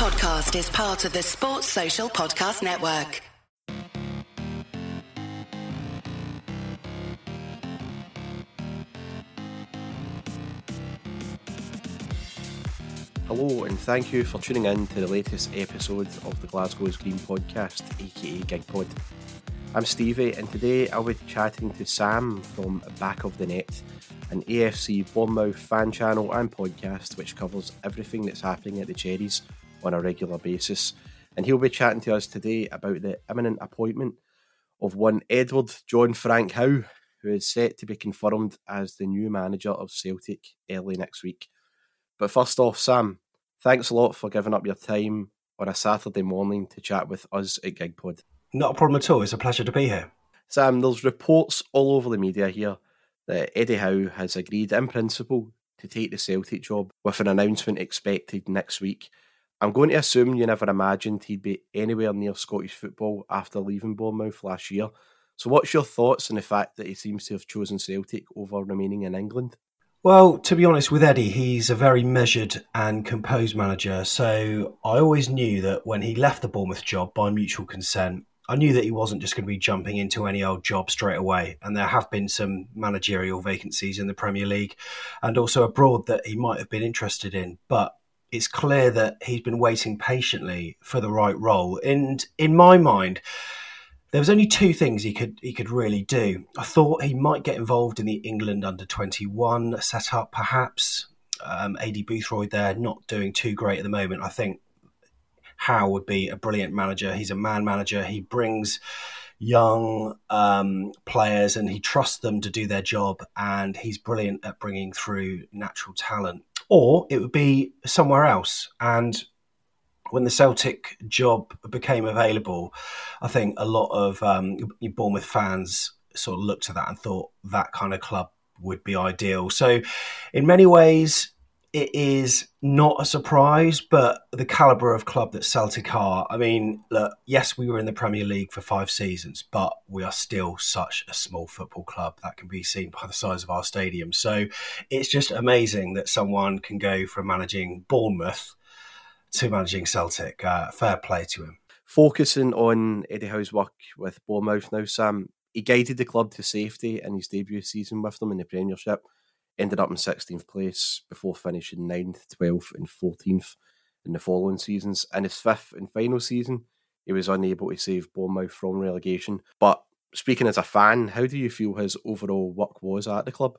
podcast is part of the Sports Social Podcast Network. Hello, and thank you for tuning in to the latest episode of the Glasgow's Green podcast, aka GigPod. I'm Stevie, and today I'll be chatting to Sam from Back of the Net, an AFC Bournemouth fan channel and podcast which covers everything that's happening at the Cherries on a regular basis. And he'll be chatting to us today about the imminent appointment of one Edward John Frank Howe, who is set to be confirmed as the new manager of Celtic early next week. But first off, Sam, thanks a lot for giving up your time on a Saturday morning to chat with us at GigPod. Not a problem at all. It's a pleasure to be here. Sam, there's reports all over the media here that Eddie Howe has agreed in principle to take the Celtic job with an announcement expected next week. I'm going to assume you never imagined he'd be anywhere near Scottish football after leaving Bournemouth last year. So, what's your thoughts on the fact that he seems to have chosen Celtic over remaining in England? Well, to be honest with Eddie, he's a very measured and composed manager. So I always knew that when he left the Bournemouth job by mutual consent, I knew that he wasn't just going to be jumping into any old job straight away. And there have been some managerial vacancies in the Premier League and also abroad that he might have been interested in. But it's clear that he's been waiting patiently for the right role. And in my mind, there was only two things he could he could really do. I thought he might get involved in the England under twenty one setup, perhaps. Um, Aidy Boothroyd there not doing too great at the moment. I think Howe would be a brilliant manager. He's a man manager. He brings young um, players and he trusts them to do their job, and he's brilliant at bringing through natural talent. Or it would be somewhere else. And when the Celtic job became available, I think a lot of um, Bournemouth fans sort of looked at that and thought that kind of club would be ideal. So, in many ways, it is not a surprise, but the caliber of club that Celtic are. I mean, look, yes, we were in the Premier League for five seasons, but we are still such a small football club that can be seen by the size of our stadium. So it's just amazing that someone can go from managing Bournemouth to managing Celtic. Uh, fair play to him. Focusing on Eddie Howe's work with Bournemouth now, Sam, he guided the club to safety in his debut season with them in the Premiership ended up in 16th place before finishing 9th, 12th, and 14th in the following seasons. In his fifth and final season, he was unable to save Bournemouth from relegation. But speaking as a fan, how do you feel his overall work was at the club?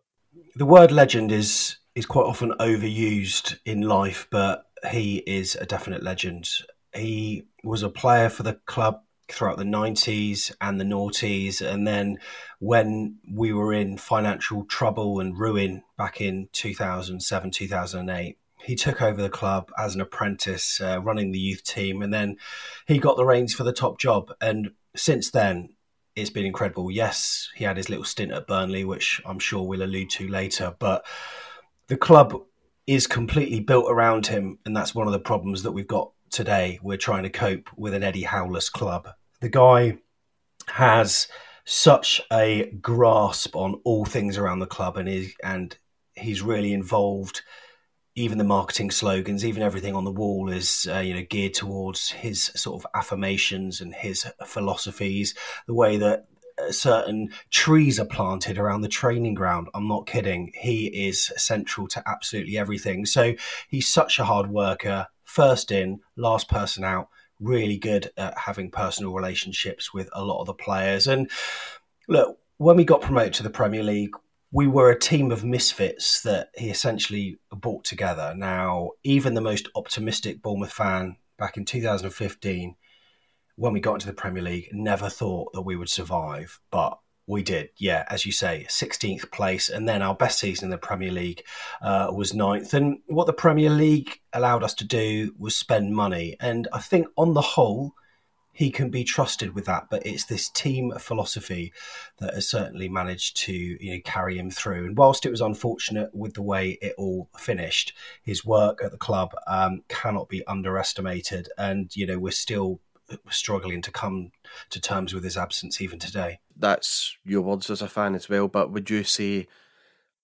The word legend is is quite often overused in life, but he is a definite legend. He was a player for the club throughout the 90s and the noughties. And then when we were in financial trouble and ruin back in 2007, 2008, he took over the club as an apprentice, uh, running the youth team. And then he got the reins for the top job. And since then, it's been incredible. Yes, he had his little stint at Burnley, which I'm sure we'll allude to later. But the club is completely built around him. And that's one of the problems that we've got today. We're trying to cope with an Eddie Howless club the guy has such a grasp on all things around the club and is and he's really involved even the marketing slogans even everything on the wall is uh, you know geared towards his sort of affirmations and his philosophies. The way that uh, certain trees are planted around the training ground i'm not kidding. He is central to absolutely everything. So he's such a hard worker first in last person out really good at having personal relationships with a lot of the players. And look, when we got promoted to the Premier League, we were a team of misfits that he essentially brought together. Now, even the most optimistic Bournemouth fan back in 2015, when we got into the Premier League, never thought that we would survive. But we did, yeah, as you say, 16th place. And then our best season in the Premier League uh, was ninth. And what the Premier League allowed us to do was spend money. And I think on the whole, he can be trusted with that. But it's this team philosophy that has certainly managed to you know, carry him through. And whilst it was unfortunate with the way it all finished, his work at the club um, cannot be underestimated. And, you know, we're still struggling to come to terms with his absence even today. That's your words as a fan as well, but would you say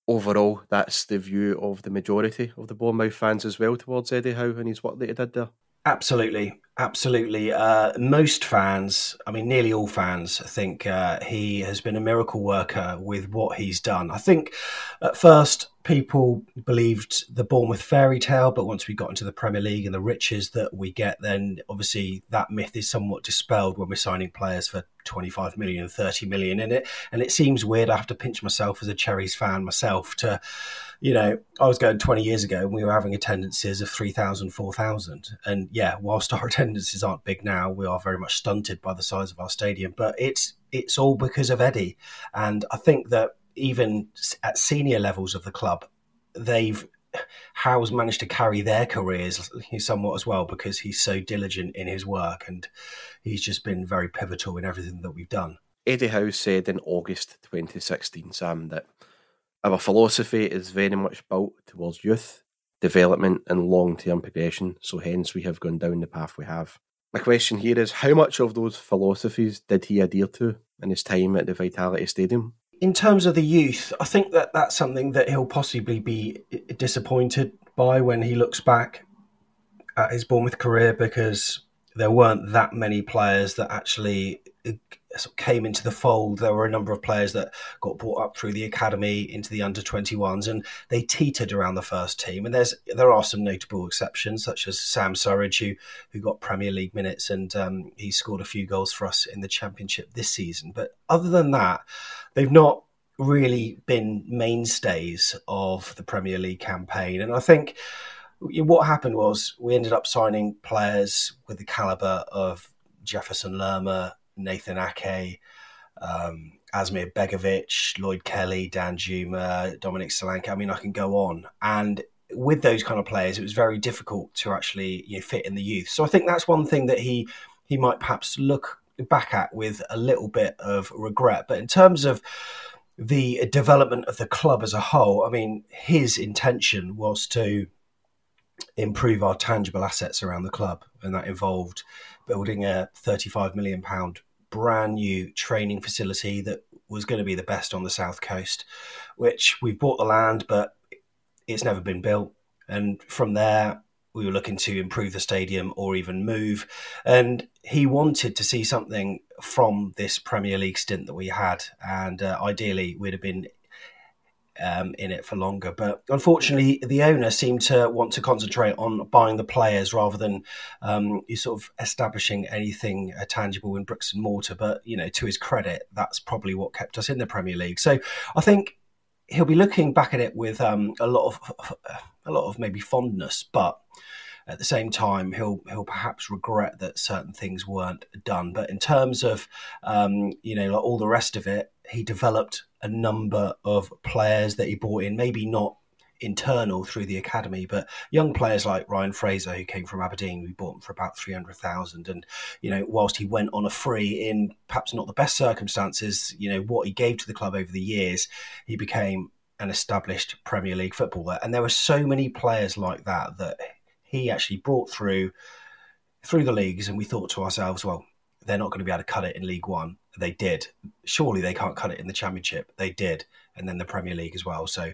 overall that's the view of the majority of the Bournemouth fans as well towards Eddie Howe and his work that he did there? Absolutely. Absolutely. Uh, most fans, I mean, nearly all fans, I think uh, he has been a miracle worker with what he's done. I think at first people believed the Bournemouth fairy tale, but once we got into the Premier League and the riches that we get, then obviously that myth is somewhat dispelled when we're signing players for 25 million, 30 million in it. And it seems weird. I have to pinch myself as a Cherries fan myself to you know, I was going 20 years ago and we were having attendances of 3,000, 4,000. And yeah, whilst our attendances aren't big now, we are very much stunted by the size of our stadium. But it's it's all because of Eddie. And I think that even at senior levels of the club, they've Howe's managed to carry their careers somewhat as well because he's so diligent in his work and he's just been very pivotal in everything that we've done. Eddie Howe said in August 2016, Sam, that our philosophy is very much built towards youth, development, and long term progression, so hence we have gone down the path we have. My question here is how much of those philosophies did he adhere to in his time at the Vitality Stadium? In terms of the youth, I think that that's something that he'll possibly be disappointed by when he looks back at his Bournemouth career because there weren't that many players that actually came into the fold. There were a number of players that got brought up through the academy into the under 21s, and they teetered around the first team. And there's there are some notable exceptions, such as Sam Surridge, who who got Premier League minutes, and um, he scored a few goals for us in the Championship this season. But other than that, they've not really been mainstays of the Premier League campaign. And I think what happened was we ended up signing players with the caliber of Jefferson Lerma, Nathan Ake, um, Asmir Begovic, Lloyd Kelly, Danjuma, Dominic Solanke. I mean, I can go on. And with those kind of players, it was very difficult to actually you know, fit in the youth. So I think that's one thing that he he might perhaps look back at with a little bit of regret. But in terms of the development of the club as a whole, I mean, his intention was to improve our tangible assets around the club, and that involved building a 35 million pound brand new training facility that was going to be the best on the south coast, which we bought the land, but it's never been built. And from there, we were looking to improve the stadium or even move. And he wanted to see something from this Premier League stint that we had. And uh, ideally, we'd have been um, in it for longer. But unfortunately, the owner seemed to want to concentrate on buying the players rather than um, you sort of establishing anything uh, tangible in bricks and mortar. But you know, to his credit, that's probably what kept us in the Premier League. So I think he'll be looking back at it with um, a lot of a lot of maybe fondness, but at the same time, he'll he'll perhaps regret that certain things weren't done. But in terms of um, you know like all the rest of it, he developed a number of players that he brought in, maybe not internal through the academy, but young players like Ryan Fraser, who came from Aberdeen, we bought him for about 300,000. And, you know, whilst he went on a free in perhaps not the best circumstances, you know, what he gave to the club over the years, he became an established Premier League footballer. And there were so many players like that that he actually brought through through the leagues. And we thought to ourselves, well, they're not going to be able to cut it in League One. They did. Surely they can't cut it in the Championship. They did. And then the Premier League as well. So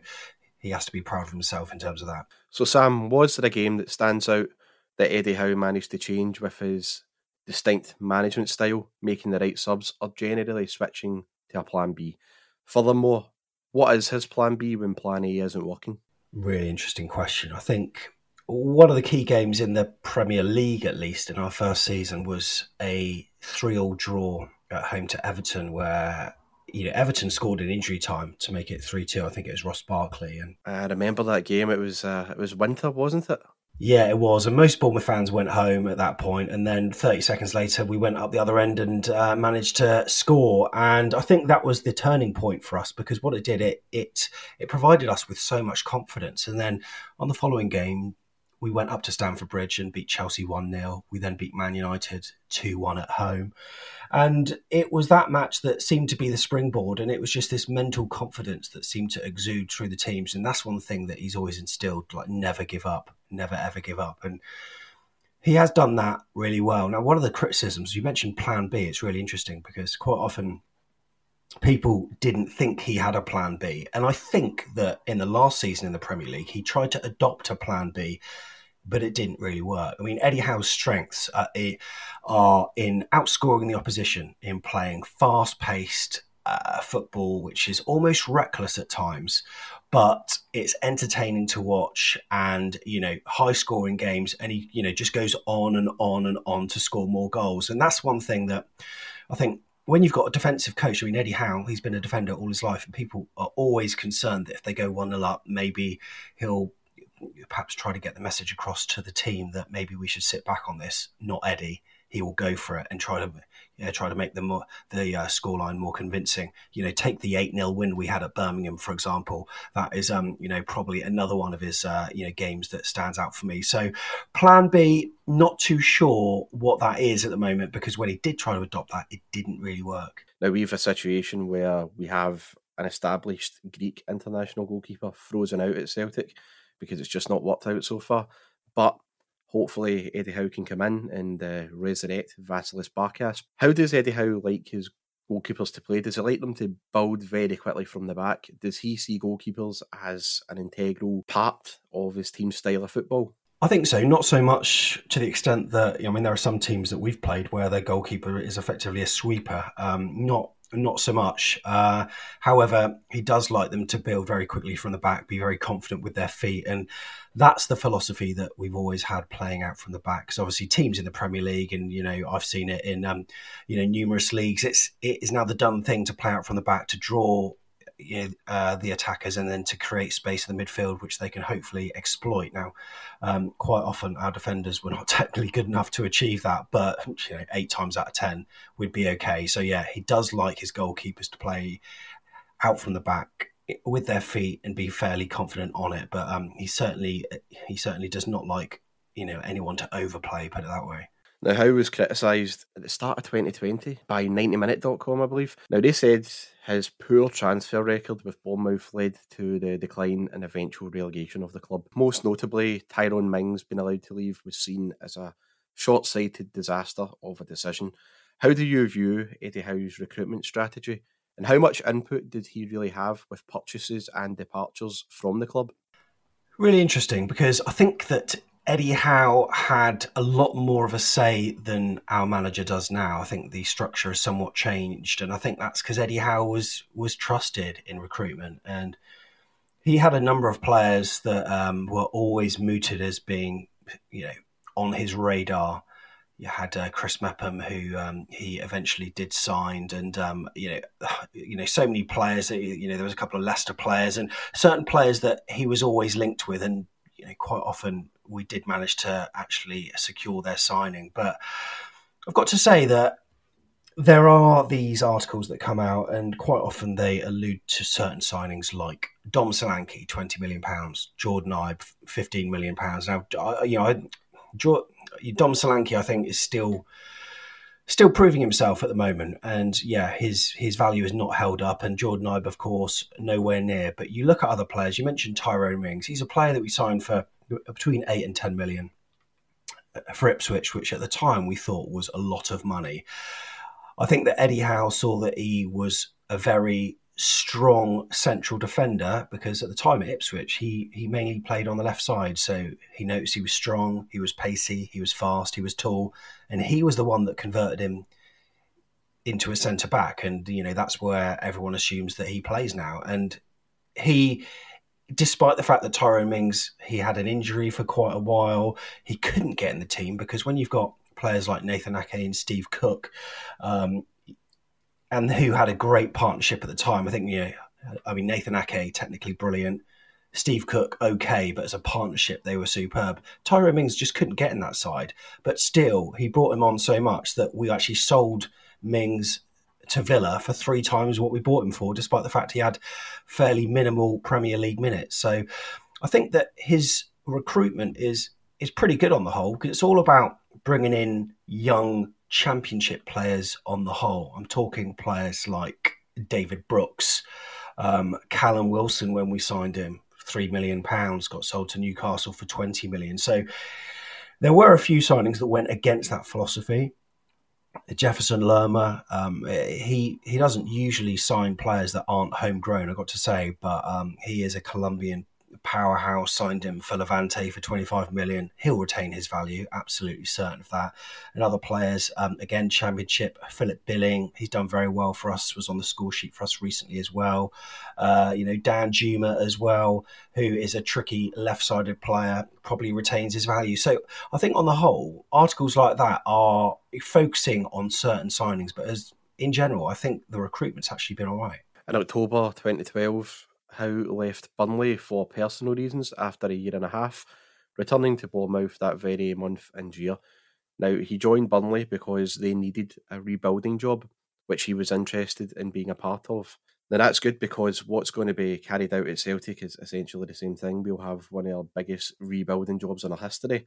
he has to be proud of himself in terms of that. So, Sam, was there a game that stands out that Eddie Howe managed to change with his distinct management style, making the right subs, or generally switching to a plan B? Furthermore, what is his plan B when plan A isn't working? Really interesting question. I think one of the key games in the Premier League, at least in our first season, was a three-all draw at home to Everton, where you know Everton scored in injury time to make it three-two. I think it was Ross Barkley, and I remember that game. It was uh, it was winter, wasn't it? Yeah, it was. And most Bournemouth fans went home at that point. And then 30 seconds later, we went up the other end and uh, managed to score. And I think that was the turning point for us because what it did, it, it, it provided us with so much confidence. And then on the following game, we went up to Stamford Bridge and beat Chelsea 1 0. We then beat Man United 2 1 at home. And it was that match that seemed to be the springboard. And it was just this mental confidence that seemed to exude through the teams. And that's one thing that he's always instilled like, never give up, never ever give up. And he has done that really well. Now, one of the criticisms, you mentioned plan B, it's really interesting because quite often people didn't think he had a plan B. And I think that in the last season in the Premier League, he tried to adopt a plan B but it didn't really work. I mean, Eddie Howe's strengths are, are in outscoring the opposition, in playing fast paced uh, football, which is almost reckless at times, but it's entertaining to watch and, you know, high scoring games. And he, you know, just goes on and on and on to score more goals. And that's one thing that I think when you've got a defensive coach, I mean, Eddie Howe, he's been a defender all his life, and people are always concerned that if they go 1 0 up, maybe he'll perhaps try to get the message across to the team that maybe we should sit back on this, not Eddie. He will go for it and try to yeah, try to make the more, the uh, scoreline more convincing. You know, take the eight 0 win we had at Birmingham, for example. That is, um, you know, probably another one of his uh, you know games that stands out for me. So, Plan B, not too sure what that is at the moment because when he did try to adopt that, it didn't really work. Now we have a situation where we have an established Greek international goalkeeper frozen out at Celtic because it's just not worked out so far. But hopefully Eddie Howe can come in and uh, resurrect Vasilis Barkas. How does Eddie Howe like his goalkeepers to play? Does he like them to build very quickly from the back? Does he see goalkeepers as an integral part of his team's style of football? I think so. Not so much to the extent that I mean, there are some teams that we've played where their goalkeeper is effectively a sweeper. Um, not not so much. Uh, however, he does like them to build very quickly from the back, be very confident with their feet, and that's the philosophy that we've always had playing out from the back. Because obviously, teams in the Premier League, and you know, I've seen it in um, you know numerous leagues. It's it is now the done thing to play out from the back to draw uh, the attackers and then to create space in the midfield, which they can hopefully exploit. Now, um, quite often our defenders were not technically good enough to achieve that, but you know, eight times out of ten we'd be okay. So yeah, he does like his goalkeepers to play out from the back with their feet and be fairly confident on it. But um, he certainly he certainly does not like you know anyone to overplay. Put it that way. Now, Howe was criticised at the start of 2020 by 90minute.com, I believe. Now, they said his poor transfer record with Bournemouth led to the decline and eventual relegation of the club. Most notably, Tyrone Mings being allowed to leave was seen as a short sighted disaster of a decision. How do you view Eddie Howe's recruitment strategy? And how much input did he really have with purchases and departures from the club? Really interesting because I think that Eddie Howe had a lot more of a say than our manager does now. I think the structure has somewhat changed, and I think that's because Eddie Howe was was trusted in recruitment, and he had a number of players that um, were always mooted as being, you know, on his radar. You had uh, Chris Mepham, who um, he eventually did signed, and um, you know, you know, so many players. You know, there was a couple of Leicester players and certain players that he was always linked with, and you know, quite often we did manage to actually secure their signing. But I've got to say that there are these articles that come out, and quite often they allude to certain signings like Dom Solanke, twenty million pounds, Jordon Ibe, fifteen million pounds. Now, you know, Dom Solanke, I think, is still still proving himself at the moment. And yeah, his his value is not held up. And Jordon Ibe, of course, nowhere near. But you look at other players. You mentioned Tyrone Mings. He's a player that we signed for between eight and ten million uh, for Ipswich, which at the time we thought was a lot of money. I think that Eddie Howe saw that he was a very strong central defender because at the time at Ipswich he he mainly played on the left side. So he noticed he was strong he was pacey he was fast he was tall and he was the one that converted him into a centre back. And you know that's where everyone assumes that he plays now. And he despite the fact that Tyrone Mings he had an injury for quite a while he couldn't get in the team because when you've got players like Nathan Ake and Steve Cook um, and who had a great partnership at the time. I think, you know, I mean, Nathan Ake, technically brilliant. Steve Cook, okay, but as a partnership, they were superb. Tyro Mings just couldn't get in that side, but still, he brought him on so much that we actually sold Mings to Villa for three times what we bought him for, despite the fact he had fairly minimal Premier League minutes. So I think that his recruitment is is pretty good on the whole because it's all about bringing in young championship players on the whole. I'm talking players like David Brooks, um, Callum Wilson when we signed him, three million pounds, got sold to Newcastle for twenty million. So there were a few signings that went against that philosophy. Jefferson Lerma, um, he he doesn't usually sign players that aren't homegrown. I got to say, but um, he is a Colombian powerhouse signed him for Levante for 25 million. He'll retain his value, absolutely certain of that. And other players, um, again, Championship, Philip Billing, he's done very well for us, was on the score sheet for us recently as well. Uh, you know, Danjuma as well, who is a tricky left sided player, probably retains his value. So I think on the whole, articles like that are focusing on certain signings, but as in general, I think the recruitment's actually been all right. In October 2012, Howe left Burnley for personal reasons after a year and a half, returning to Bournemouth that very month and year. Now, he joined Burnley because they needed a rebuilding job, which he was interested in being a part of. Now, that's good because what's going to be carried out at Celtic is essentially the same thing. We'll have one of our biggest rebuilding jobs in our history.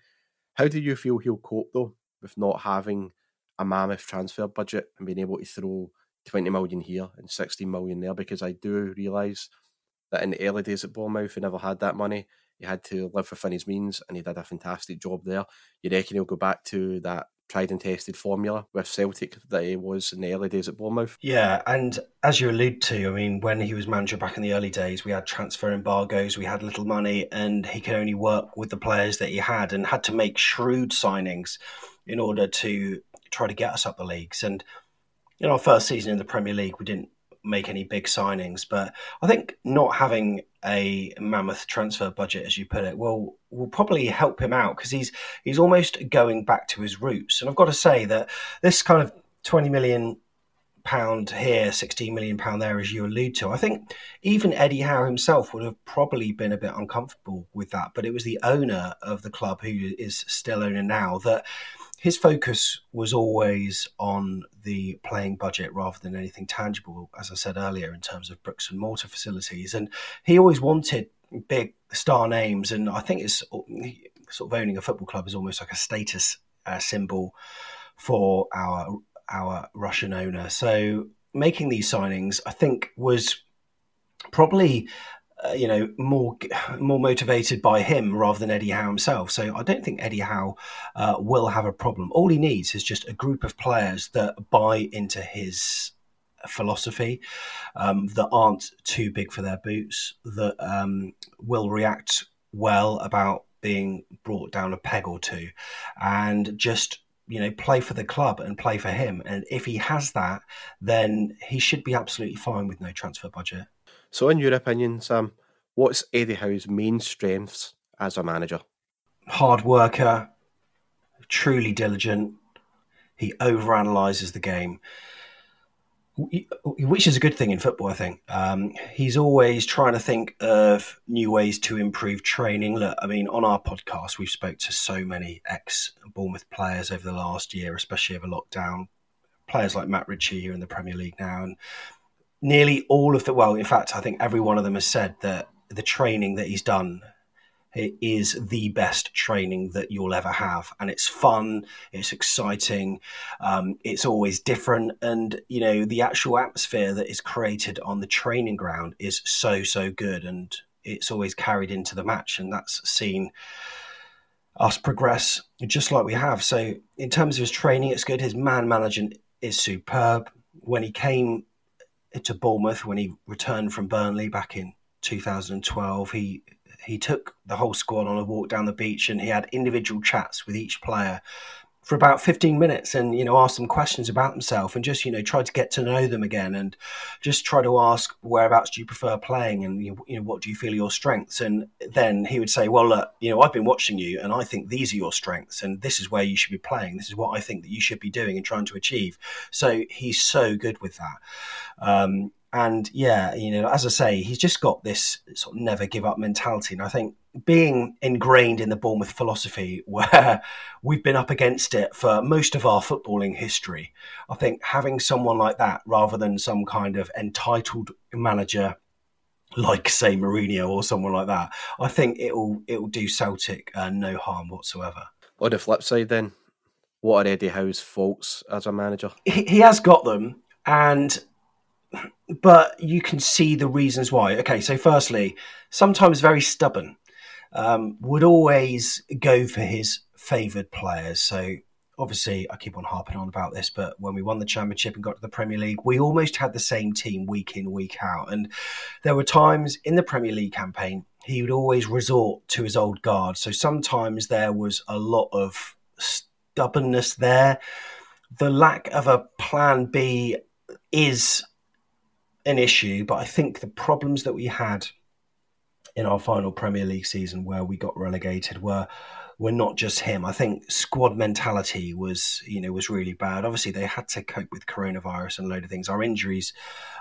How do you feel he'll cope, though, with not having a mammoth transfer budget and being able to throw 20 million here and 16 million there? Because I do realise that in the early days at Bournemouth, he never had that money. He had to live within his means, and he did a fantastic job there. You reckon he'll go back to that tried and tested formula with Celtic that he was in the early days at Bournemouth? Yeah, and as you allude to, I mean, when he was manager back in the early days, we had transfer embargoes, we had little money, and he could only work with the players that he had and had to make shrewd signings in order to try to get us up the leagues. And in our first season in the Premier League, we didn't make any big signings. But I think not having a mammoth transfer budget, as you put it, will will probably help him out because he's he's almost going back to his roots. And I've got to say that this kind of twenty million pound here, 16 million pound there, as you allude to. I think even Eddie Howe himself would have probably been a bit uncomfortable with that. But it was the owner of the club, who is still owner now, that his focus was always on the playing budget rather than anything tangible, as I said earlier, in terms of bricks and mortar facilities. And he always wanted big star names. And I think it's sort of owning a football club is almost like a status uh, symbol for our our Russian owner. So making these signings, I think, was probably you know, more more motivated by him rather than Eddie Howe himself. So I don't think Eddie Howe uh, will have a problem. All he needs is just a group of players that buy into his philosophy, um, that aren't too big for their boots, that um, will react well about being brought down a peg or two, and just you know play for the club and play for him. And if he has that, then he should be absolutely fine with no transfer budget. So, in your opinion, Sam, what's Eddie Howe's main strengths as a manager? Hard worker, truly diligent. He overanalyzes the game, which is a good thing in football, I think. Um, he's always trying to think of new ways to improve training. Look, I mean, on our podcast, we've spoke to so many ex Bournemouth players over the last year, especially over lockdown. Players like Matt Ritchie here in the Premier League now, and nearly all of the well, in fact, I think every one of them has said that the training that he's done is the best training that you'll ever have. And it's fun it's exciting um, it's always different. And you know the actual atmosphere that is created on the training ground is so so good. And it's always carried into the match. And that's seen us progress just like we have. So in terms of his training it's good. His man management is superb. When he came to Bournemouth when he returned from Burnley back in 2012. He he took the whole squad on a walk down the beach and he had individual chats with each player for about 15 minutes and you know ask them questions about themselves and just you know try to get to know them again and just try to ask whereabouts do you prefer playing and you know what do you feel your strengths? And then he would say well look you know I've been watching you and I think these are your strengths and this is where you should be playing. This is what I think that you should be doing and trying to achieve. So he's so good with that. Um, and yeah, you know, as I say, he's just got this sort of never give up mentality. And I think being ingrained in the Bournemouth philosophy, where we've been up against it for most of our footballing history, I think having someone like that rather than some kind of entitled manager like say Mourinho or someone like that, I think it'll it'll do Celtic uh, no harm whatsoever. On the flip side, then, what are Eddie Howe's faults as a manager? He, he has got them, and but you can see the reasons why. Okay, so firstly, sometimes very stubborn, um, would always go for his favoured players. So obviously, I keep on harping on about this, but when we won the championship and got to the Premier League, we almost had the same team week in, week out. And there were times in the Premier League campaign he would always resort to his old guard. So sometimes there was a lot of stubbornness there. The lack of a plan B is an issue, but I think the problems that we had in our final Premier League season where we got relegated were were not just him. I think squad mentality was, you know, was really bad. Obviously, they had to cope with coronavirus and a load of things. Our injuries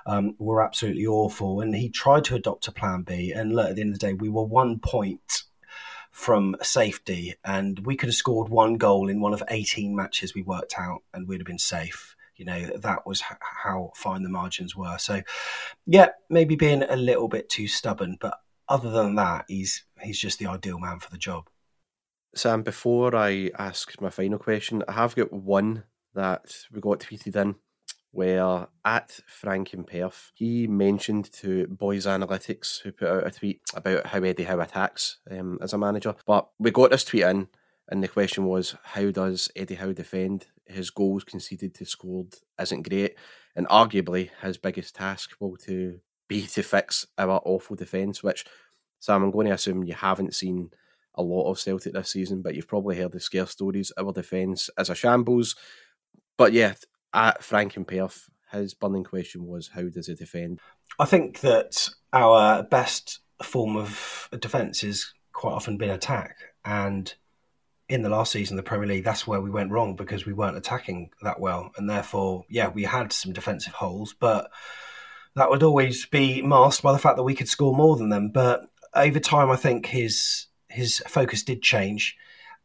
um, were absolutely awful, and he tried to adopt a plan B. And look, at the end of the day, we were one point from safety, and we could have scored one goal in one of 18 matches we worked out, and we'd have been safe. You know, that was how fine the margins were. So, yeah, maybe being a little bit too stubborn, but other than that, he's he's just the ideal man for the job. Sam, before I ask my final question, I have got one that we got tweeted in where at Frank in Perth, he mentioned to Bhoys Analytics, who put out a tweet about how Eddie Howe attacks um, as a manager. But we got this tweet in, and the question was, how does Eddie Howe defend? His goals conceded to scored isn't great, and arguably his biggest task will to be to fix our awful defence, which, Sam, I'm going to assume you haven't seen a lot of Celtic this season, but you've probably heard the scare stories. Our defence as a shambles. But yeah, at Frank and Perth, his burning question was how does he defend? I think that our best form of defence is quite often been attack. And in the last season, the Premier League, that's where we went wrong because we weren't attacking that well. And therefore, yeah, we had some defensive holes, but that would always be masked by the fact that we could score more than them. But over time, I think his his focus did change,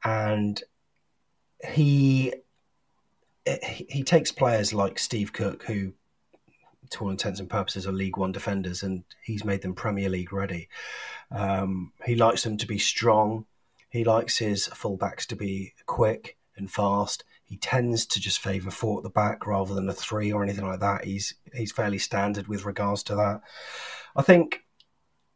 and he he takes players like Steve Cook, who, to all intents and purposes, are League One defenders, and he's made them Premier League ready. Um, he likes them to be strong. He likes his fullbacks to be quick and fast. He tends to just favour four at the back rather than a three or anything like that. He's he's fairly standard with regards to that. I think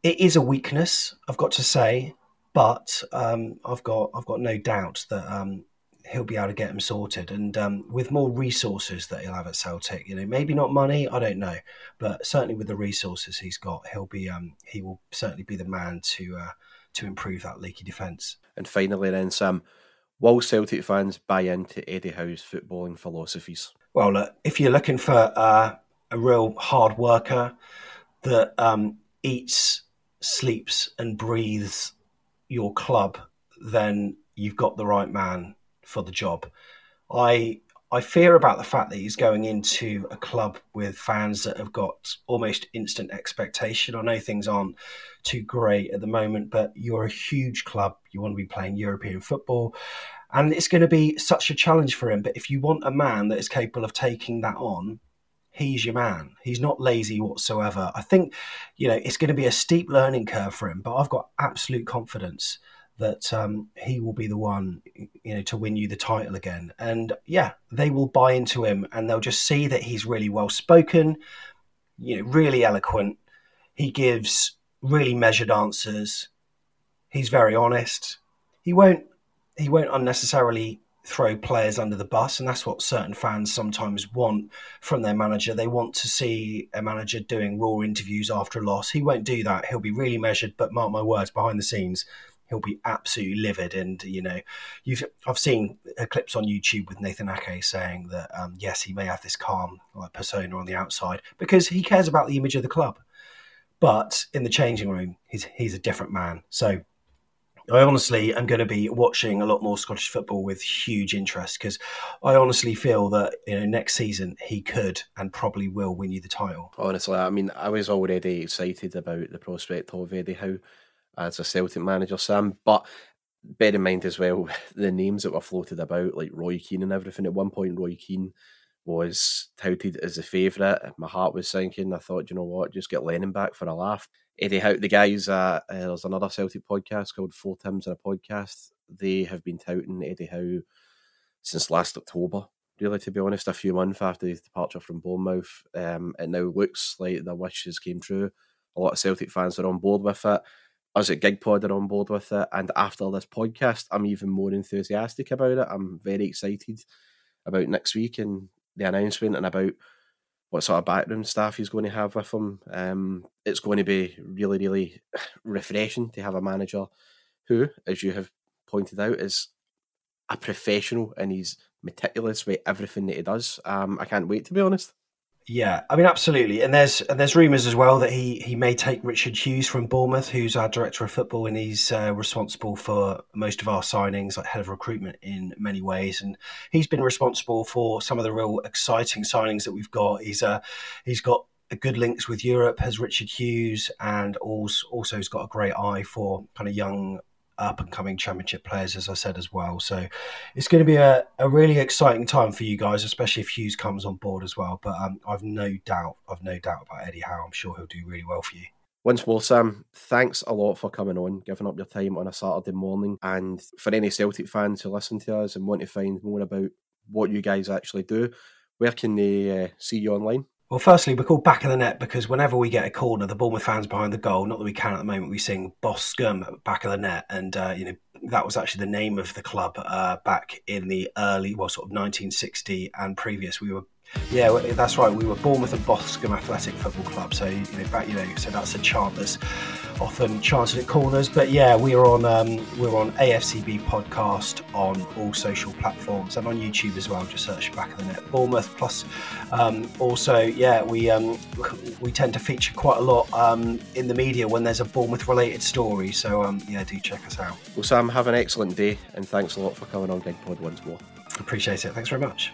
it is a weakness. I've got to say but um, I've got I've got no doubt that um, he'll be able to get them sorted, and um, with more resources that he'll have at Celtic, you know, maybe not money, I don't know, but certainly with the resources he's got, he'll be um, he will certainly be the man to uh, to improve that leaky defence. And finally, then Sam, will Celtic fans buy into Eddie Howe's footballing philosophies? Well, look, if you're looking for uh, a real hard worker that um, eats, sleeps, and breathes your club, then you've got the right man for the job. I I fear about the fact that he's going into a club with fans that have got almost instant expectation. I know things aren't too great at the moment, but you're a huge club. You want to be playing European football. And it's going to be such a challenge for him. But if you want a man that is capable of taking that on, he's your man. He's not lazy whatsoever. I think, you know, it's going to be a steep learning curve for him, but I've got absolute confidence that um, he will be the one, you know, to win you the title again. And yeah, they will buy into him, and they'll just see that he's really well spoken, you know, really eloquent. He gives really measured answers. He's very honest. He won't. He won't unnecessarily throw players under the bus, and that's what certain fans sometimes want from their manager. They want to see a manager doing raw interviews after a loss. He won't do that. He'll be really measured, but mark my words, behind the scenes, he'll be absolutely livid. And you know, you've I've seen clips on YouTube with Nathan Ake saying that um, yes, he may have this calm like persona on the outside because he cares about the image of the club, but in the changing room, he's he's a different man. So I honestly am going to be watching a lot more Scottish football with huge interest because I honestly feel that you know next season he could and probably will win you the title. Honestly, I mean, I was already excited about the prospect of Eddie Howe as a Celtic manager, Sam. But bear in mind as well the names that were floated about, like Roy Keane and everything. At one point, Roy Keane was touted as a favourite. My heart was sinking. I thought, you know what, just get Lennon back for a laugh. Eddie Howe, the guys, uh, uh, there's another Celtic podcast called Four Tims and a Podcast. They have been touting Eddie Howe since last October, really, to be honest, a few months after his departure from Bournemouth. Um, it now looks like the wishes came true. A lot of Celtic fans are on board with it. Us at GigPod are on board with it. And after this podcast, I'm even more enthusiastic about it. I'm very excited about next week and the announcement and about what sort of background staff he's going to have with him. Um, it's going to be really, really refreshing to have a manager who, as you have pointed out, is a professional and he's meticulous with everything that he does. Um, I can't wait to be honest. Yeah, I mean, absolutely. And there's and there's rumours as well that he he may take Richard Hughes from Bournemouth, who's our director of football, and he's uh, responsible for most of our signings, like head of recruitment in many ways. And he's been responsible for some of the real exciting signings that we've got. He's uh, he's got good links with Europe, has Richard Hughes, and also also has got a great eye for kind of young up and coming championship players, as I said as well. So it's going to be a, a really exciting time for you guys, especially if Hughes comes on board as well. But um, I've no doubt, I've no doubt about Eddie Howe. I'm sure he'll do really well for you. Once more, Sam, thanks a lot for coming on, giving up your time on a Saturday morning. And for any Celtic fans who listen to us and want to find more about what you guys actually do, where can they uh, see you online? Well, firstly, we're called Back of the Net because whenever we get a corner, the Bournemouth fans behind the goal, not that we can at the moment, we sing Boscombe Back of the Net. And, uh, you know, that was actually the name of the club uh, back in the early, well, sort of 1960 and previous. We were yeah, that's right. We were Bournemouth and Boscombe Athletic Football Club. So you know, back, you know, so that's a chant that's often chanted at corners. But yeah, we are on um, we're on AFCB podcast on all social platforms and on YouTube as well. Just search back of the net Bournemouth. Plus, um, also yeah, we um, we tend to feature quite a lot um, in the media when there's a Bournemouth related story. So um, yeah, do check us out. Well, Sam, have an excellent day, and thanks a lot for coming on Gig Pod once more. Appreciate it. Thanks very much.